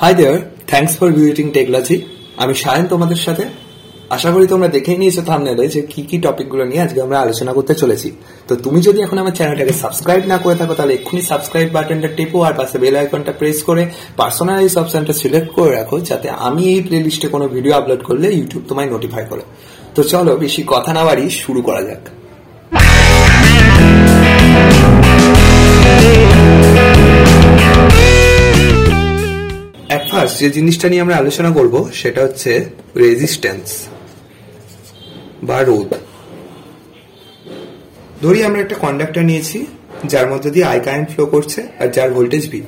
Hi there thanks for visiting Techlogy আমি সায়ন তোমাদের সাথে। আশা করি তোমরা দেখেই নিয়েছো থামনেলে যে কি কি টপিকগুলো নিয়ে আজকে আমরা আলোচনা করতে চলেছি। তো তুমি যদি এখন আমার চ্যানেলটাকে সাবস্ক্রাইব না করে থাকো, তাহলে এক্ষুনি সাবস্ক্রাইব বাটনটা টেপো আর পাশে বেল আইকনটা প্রেস করে পার্সোনালাইজ অপশনটা সিলেক্ট করে রাখো, যাতে আমি এই প্লে লিস্টে কোনো ভিডিও আপলোড করলে ইউটিউব তোমায় নোটিফাই করে। তো চলো বেশি কথা না বাড়ি শুরু করা যাক। ফার্স্ট যে জিনিসটা নিয়ে আমরা আলোচনা করব, সেটা হচ্ছে রেজিস্ট্যান্স বা রোধ। ধরি আমরা একটা কন্ডাক্টর নিয়েছি, যার মধ্যে দিয়ে আই কারেন্ট ফ্লো করছে আর যার ভোল্টেজ বি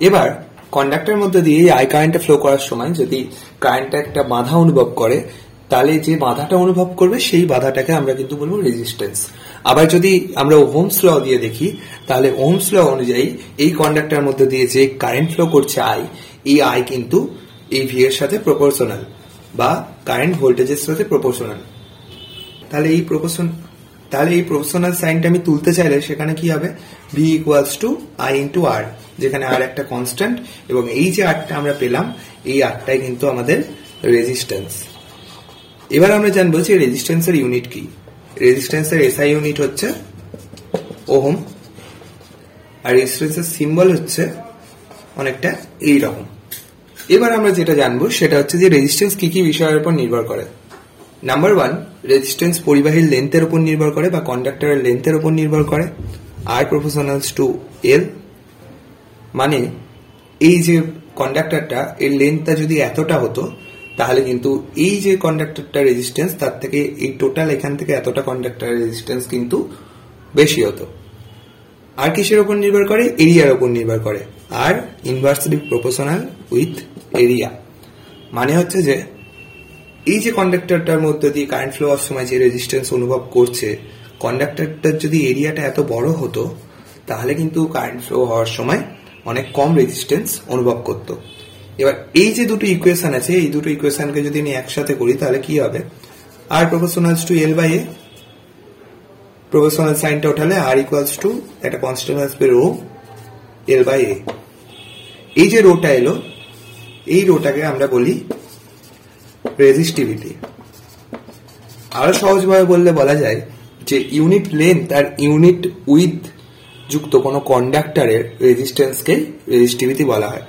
এবার কন্ডাক্টরের মধ্যে দিয়ে আই কারেন্টটা ফ্লো করার সময় যদি কারেন্টটা একটা বাধা অনুভব করে, তাহলে যে বাধাটা অনুভব করবে, সেই বাধাটাকে আমরা কিন্তু বলব রেজিস্ট্যান্স আবার যদি আমরা ওহমস ল দিয়ে দেখি, তাহলে ওহমস ল অনুযায়ী এই কন্ডাক্টরের মধ্যে দিয়ে যে কারেন্ট ফ্লো করছে আই এই আই কিন্তু এই ভি এর সাথে প্রপোর্শনাল বা কারেন্ট ভোল্টেজের সাথে প্রপোর্শনাল তাহলে এই প্রপোর্শন তাহলে এই প্রপোর্শনাল সাইনটা আমি তুলতে চাইলে সেখানে কি হবে? V equals to I into R যেখানে আর একটা কনস্ট্যান্ট এবং এই যে আরটা আমরা পেলাম, এই আরটাই কিন্তু আমাদের রেজিস্ট্যান্স এবার আমরা জানব যে রেজিস্ট্যান্সের ইউনিট কি। রেজিস্ট্যান্সের এসআই ইউনিট হচ্ছে ওহম। আর রেজিস্ট্যান্সের সিম্বল হচ্ছে অনেকটা এই রকম এবার আমরা যেটা জানব, সেটা হচ্ছে যে রেজিস্ট্যান্স কি কি বিষয়ের উপর নির্ভর করে। নাম্বার ওয়ান রেজিস্ট্যান্স পরিবাহীর লেন্থের উপর নির্ভর করে বা কন্ডাক্টরের লেন্থের উপর নির্ভর করে। আর প্রফেশনালস টু এল মানে এই যে কন্ডাক্টরটা এর লেন্থটা যদি এতটা হতো তাহলে কিন্তু এই যে কন্ডাক্টরটা রেজিস্ট্যান্স তার থেকে এই টোটাল এখান থেকে এতটা কন্ডাক্টরের রেজিস্ট্যান্স কিন্তু বেশি হতো। আর কিসের উপর নির্ভর করে? এরিয়ার উপর নির্ভর করে। আর ইনভার্সলি প্রপোর্শনাল উইথ এরিয়া মানে হচ্ছে যে, এই যে কন্ডাক্টরটার মধ্যে দিয়ে কারেন্ট ফ্লো হওয়ার সময় যে রেজিস্ট্যান্স অনুভব করছে কন্ডাক্টরটার যদি এরিয়াটা এত বড় হতো, তাহলে কিন্তু কারেন্ট ফ্লো হওয়ার সময় অনেক কম রেজিস্ট্যান্স অনুভব করতো। এবার এই যে দুটো ইকুয়েশন আছে, এই দুটো ইকুয়েশনকে যদি আমি একসাথে করি, তাহলে কি হবে? আর proportionals to L by A professional সাইনটা ওঠালে আর ইকুয়ালস টু একটা কনস্ট্যান্ট আসবে রো এল বাই এ এই যে রোটা এলো, এই রোটাকে আমরা বলি রেজিস্টিভিটি আরও সহজভাবে বললে বলা যায় যে ইউনিট লেন্থ আর ইউনিট উইথ যুক্ত কোনো কন্ডাক্টরের রেজিস্ট্যান্সকে রেজিস্টিভিটি বলা হয়।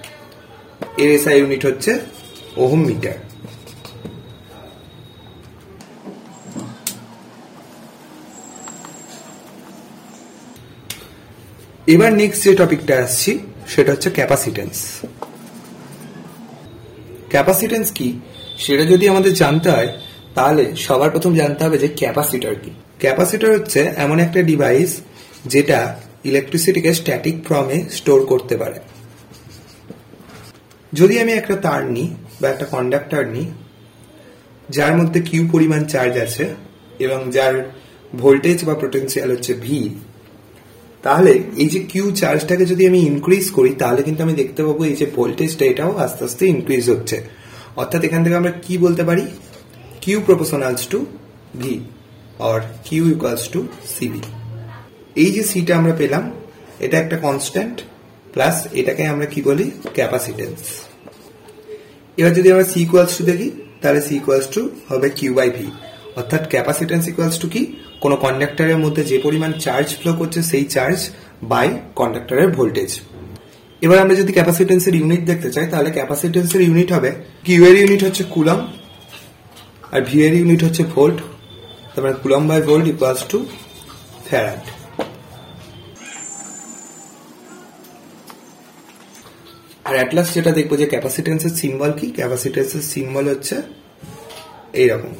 এর এসআই ইউনিট হচ্ছে ওহম মিটার। এবার নেক্সট যে টপিকটা আসছি, সেটা হচ্ছে ক্যাপাসিটেন্স ক্যাপাসিটেন্স কি? সেটা যদি আমাদের জানতে হয়, তাহলে সবার প্রথম জানতে হবে যে ক্যাপাসিটার কি। ক্যাপাসিটার হচ্ছে এমন একটা ডিভাইস যেটা ইলেকট্রিসিটিকে স্ট্যাটিক ফর্মে স্টোর করতে পারে। যদি আমি একটা তার নিই বা একটা কন্ডাক্টর নিই, যার মধ্যে কিউ পরিমাণ চার্জ আছে এবং যার ভোল্টেজ বা পোটেন্সিয়াল হচ্ছে ভি তাহলে এই যে কিউ চার্জটাকে যদি আমি ইনক্রিজ করি, তাহলে কিন্তু আমি দেখতে পাবো এই যে ভোল্টেজটা এটাও আস্তে আস্তে ইনক্রিজ হচ্ছে। অর্থাৎ এখান থেকে আমরা কি বলতে পারি? Q proportionals to V or Q equals to CV এই যে সিটা আমরা পেলাম, এটা একটা কনস্ট্যান্ট প্লাস এটাকে আমরা কি বলি? ক্যাপাসিটেন্স এবার যদি আমরা সি ইকুয়ালস টু দেখি, তাহলে সি ইকুয়ালস টু হবে কিউ বাই ভি অর্থাৎ ক্যাপাসিটেন্স ইকুয়ালস টু কি? কোনো কন্ডাক্টরের মধ্যে যে পরিমাণ চার্জ ফ্লো করছে, সেই চার্জ বাই কন্ডাক্টরের ভোল্টেজ এবার আমরা যদি ক্যাপাসিটেন্সের ইউনিট দেখতে চাই, তাহলে ক্যাপাসিটেন্সের ইউনিট হবে কিউ এর ইউনিট হচ্ছে কুলম আর ভি এর ইউনিট হচ্ছে ভোল্ট তারপরে coulomb by volt equals to farad R at last যেটা দেখব যে ক্যাপাসিটেন্সের সিম্বল কি? ক্যাপাসিটেন্সের সিম্বল হচ্ছে এইরকম।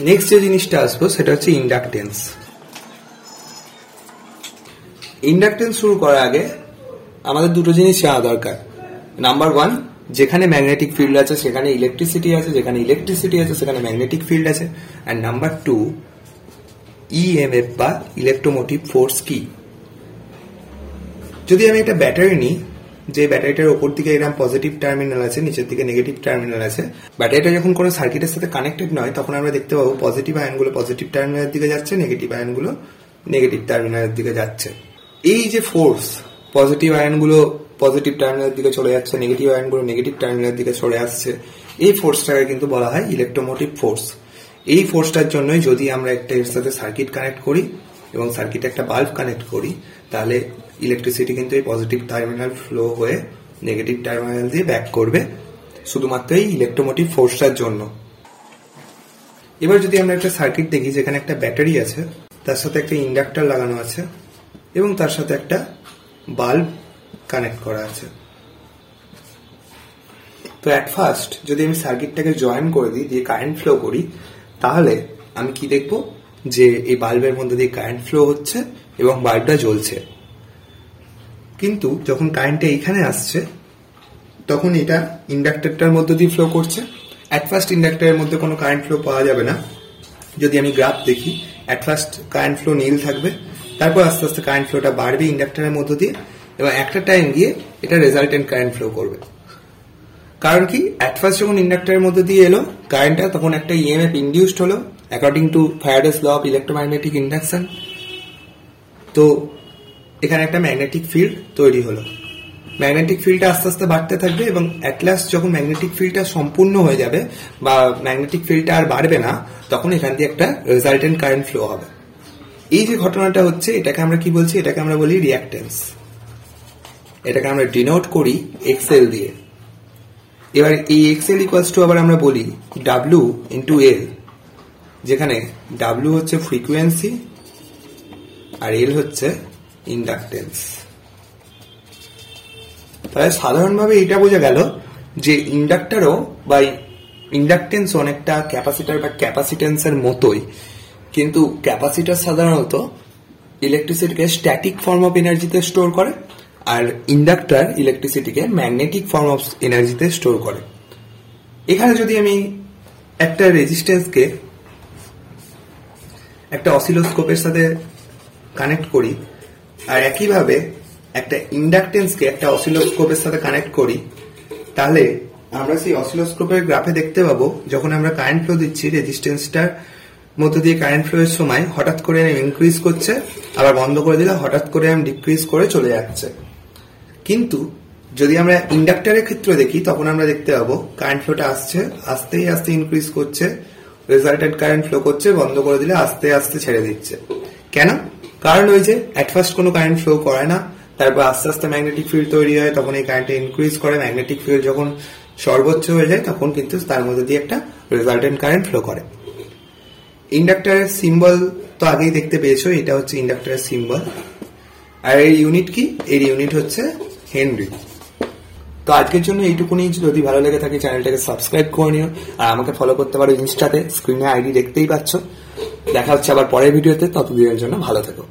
নেক্সট যে জিনিসটা আসব, সেটা হচ্ছে ইন্ডাকটেন্স ইন্ডাকটেন্স শুরু করার আগে আমাদের দুটো জিনিস জানা দরকার। নাম্বার ওয়ান যেখানে ম্যাগনেটিক ফিল্ড আছে, সেখানে ইলেকট্রিসিটি আছে, যেখানে ইলেকট্রিসিটি আছে, সেখানে ম্যাগনেটিক ফিল্ড আছে। অ্যান্ড নাম্বার টু ইএমএফ বা ইলেকট্রোমোটিভ ফোর্স কি? যদি আমি একটা ব্যাটারি নিই, যে ব্যাটারিটার ওপর দিকে এরকম পজিটিভ টার্মিনাল আছে, নিচের দিকে নেগেটিভ টার্মিনাল আছে ব্যাটারিটা যখন কোনো সার্কিটের সাথে কানেক্টেড নয়, তখন আমরা দেখতে পাবো পজিটিভ আয়নগুলো পজিটিভ টার্মিনালের দিকে যাচ্ছে নেগেটিভ আয়নগুলো নেগেটিভ টার্মিনালের দিকে যাচ্ছে। এই যে ফোর্স পজিটিভ আয়নগুলো পজিটিভ টার্মিনালের দিকে চলে যাচ্ছে নেগেটিভ আয়নগুলো নেগেটিভ টার্মিনালের দিকে চলে আসছে, এই ফোর্সটাকে কিন্তু বলা হয় ইলেকট্রোমোটিভ ফোর্স এই ফোর্সটার জন্যই যদি আমরা একটা এর সাথে সার্কিট কানেক্ট করি এবং সার্কিটে একটা বাল্ব কানেক্ট করি, তাহলে ইলেকট্রিসিটি কিন্তু এই পজিটিভ টার্মিনাল ফ্লো হয়ে নেগেটিভ টার্মিনাল দিয়ে ব্যাক করবে, শুধুমাত্র এই ইলেকট্রোমোটিভ ফোর্সটার জন্য। এবার যদি আমরা একটা সার্কিট দেখি যেখানে একটা ব্যাটারি আছে, তার সাথে একটা ইন্ডাক্টর লাগানো আছে এবং তার সাথে একটা বাল্ব কানেক্ট করা আছে। তো অ্যাট ফার্স্ট যদি আমি সার্কিটটাকে জয়েন করে দিই, দিয়ে কারেন্ট ফ্লো করি, তাহলে আমি কি দেখব? যে এই বাল্বের মধ্যে দিয়ে কারেন্ট ফ্লো হচ্ছে এবং বাল্বটা জ্বলছে। কিন্তু যখন কারেন্টটা এইখানে আসছে, তখন এটা ইন্ডাক্টরটার মধ্যে দিয়ে ফ্লো করছে। অ্যাট ফার্স্ট ইন্ডাক্টরের মধ্যে কোনো কারেন্ট ফ্লো পাওয়া যাবে না। যদি আমি গ্রাফ দেখি at first current flow nil থাকবে, তারপর আস্তে আস্তে কারেন্ট ফ্লোটা বাড়বে ইন্ডাক্টরের মধ্য দিয়ে, এবং একটা টাইম গিয়ে এটা রেজাল্টেন্ট কারেন্ট ফ্লো করবে। কারণ কি? অ্যাট ফার্স্ট যখন ইন্ডাক্টরের মধ্যে দিয়ে এলো কারেন্টটা তখন একটা ইএমএফ ইন্ডিউসড হলো according to Faraday's law of electromagnetic induction তো এখানে একটা ম্যাগনেটিক ফিল্ড তৈরি হলো। ম্যাগনেটিক ফিল্ডটা আস্তে আস্তে বাড়তে থাকবে এবং অ্যাট লাস্ট যখন ম্যাগনেটিক ফিল্ডটা সম্পূর্ণ হয়ে যাবে বা ম্যাগনেটিক ফিল্ডটা আর বাড়বে না, তখন এখান দিয়ে একটা রেজাল্টেন্ট কারেন্ট ফ্লো হবে। এই যে ঘটনাটা হচ্ছে, এটাকে আমরা কি বলছি? এটাকে আমরা বলি রিয়াক্টেন্স এটাকে আমরা ডিনোট করি এক্সেল দিয়ে। এবার এই এক্সেল ইকুয়ালস টু আবার আমরা বলি ডাব্লু ইন্টু এল যেখানে ডাব্লু হচ্ছে ফ্রিকুয়েন্সি আর এল হচ্ছে ইন্ডাকটেন্স তাহলে সাধারণভাবে এটা বোঝা গেল যে ইন্ডাক্টরও বা ইন্ডাকটেন্স অনেকটা ক্যাপাসিটার বা ক্যাপাসিটেন্সের মতোই। কিন্তু ক্যাপাসিটার সাধারণত ইলেকট্রিসিটিকে স্ট্যাটিক ফর্ম অফ এনার্জিতে স্টোর করে আর ইন্ডাক্টর ইলেকট্রিসিটিকে ম্যাগনেটিক ফর্ম অফ এনার্জিতে স্টোর করে। এখানে যদি আমি একটা রেজিস্ট্যান্সকে একটা অসিলোস্কোপের সাথে কানেক্ট করি আর একইভাবে একটা ইন্ডাকটেন্সকে একটা অসিলোস্কোপের সাথে কানেক্ট করি, তাহলে আমরা সেই অসিলোস্কোপের গ্রাফে দেখতে পাবো, যখন আমরা কারেন্ট ফ্লো দিচ্ছি, রেজিস্ট্যান্সটার মধ্য দিয়ে কারেন্ট ফ্লো এর সময় হঠাৎ করে ইনক্রিজ করছে, আবার বন্ধ করে দিলে হঠাৎ করে ডিক্রিজ করে চলে যাচ্ছে। কিন্তু যদি আমরা ইন্ডাক্টরের ক্ষেত্রে দেখি, তখন আমরা দেখতে পাবো কারেন্ট ফ্লোটা আসছে, আস্তেই আস্তে ইনক্রিজ করছে রেজাল্টেড কারেন্ট ফ্লো করছে, বন্ধ করে দিলে আস্তে আস্তে ছেড়ে দিচ্ছে। কেন? কারণ ওই যে অ্যাট ফার্স্ট কোনো কারেন্ট ফ্লো করে না, তারপর আস্তে আস্তে ম্যাগনেটিক ফিল্ড তৈরি হয়, তখন এই কারেন্টটা ইনক্রিজ করে ম্যাগনেটিক ফিল্ড যখন সর্বোচ্চ হয়ে যায়, তখন কিন্তু তার মধ্যে দিয়ে একটা রেজাল্টেন্ট কারেন্ট ফ্লো করে। ইন্ডাক্টরের সিম্বল তো আগেই দেখতে পেয়েছ, এটা হচ্ছে ইন্ডাক্টরের সিম্বল আর এর ইউনিট কি? এর ইউনিট হচ্ছে হেনরি। তো আজকের জন্য এইটুকুনি। যদি ভালো লেগে থাকে চ্যানেলটাকে সাবস্ক্রাইব করে নিও। আর আমাকে ফলো করতে পারো ইনস্টাতে। স্ক্রিনে আইডি দেখতেই পাচ্ছ। দেখা হচ্ছে আবার পরের ভিডিওতে ততদিনের জন্য ভালো থেকো।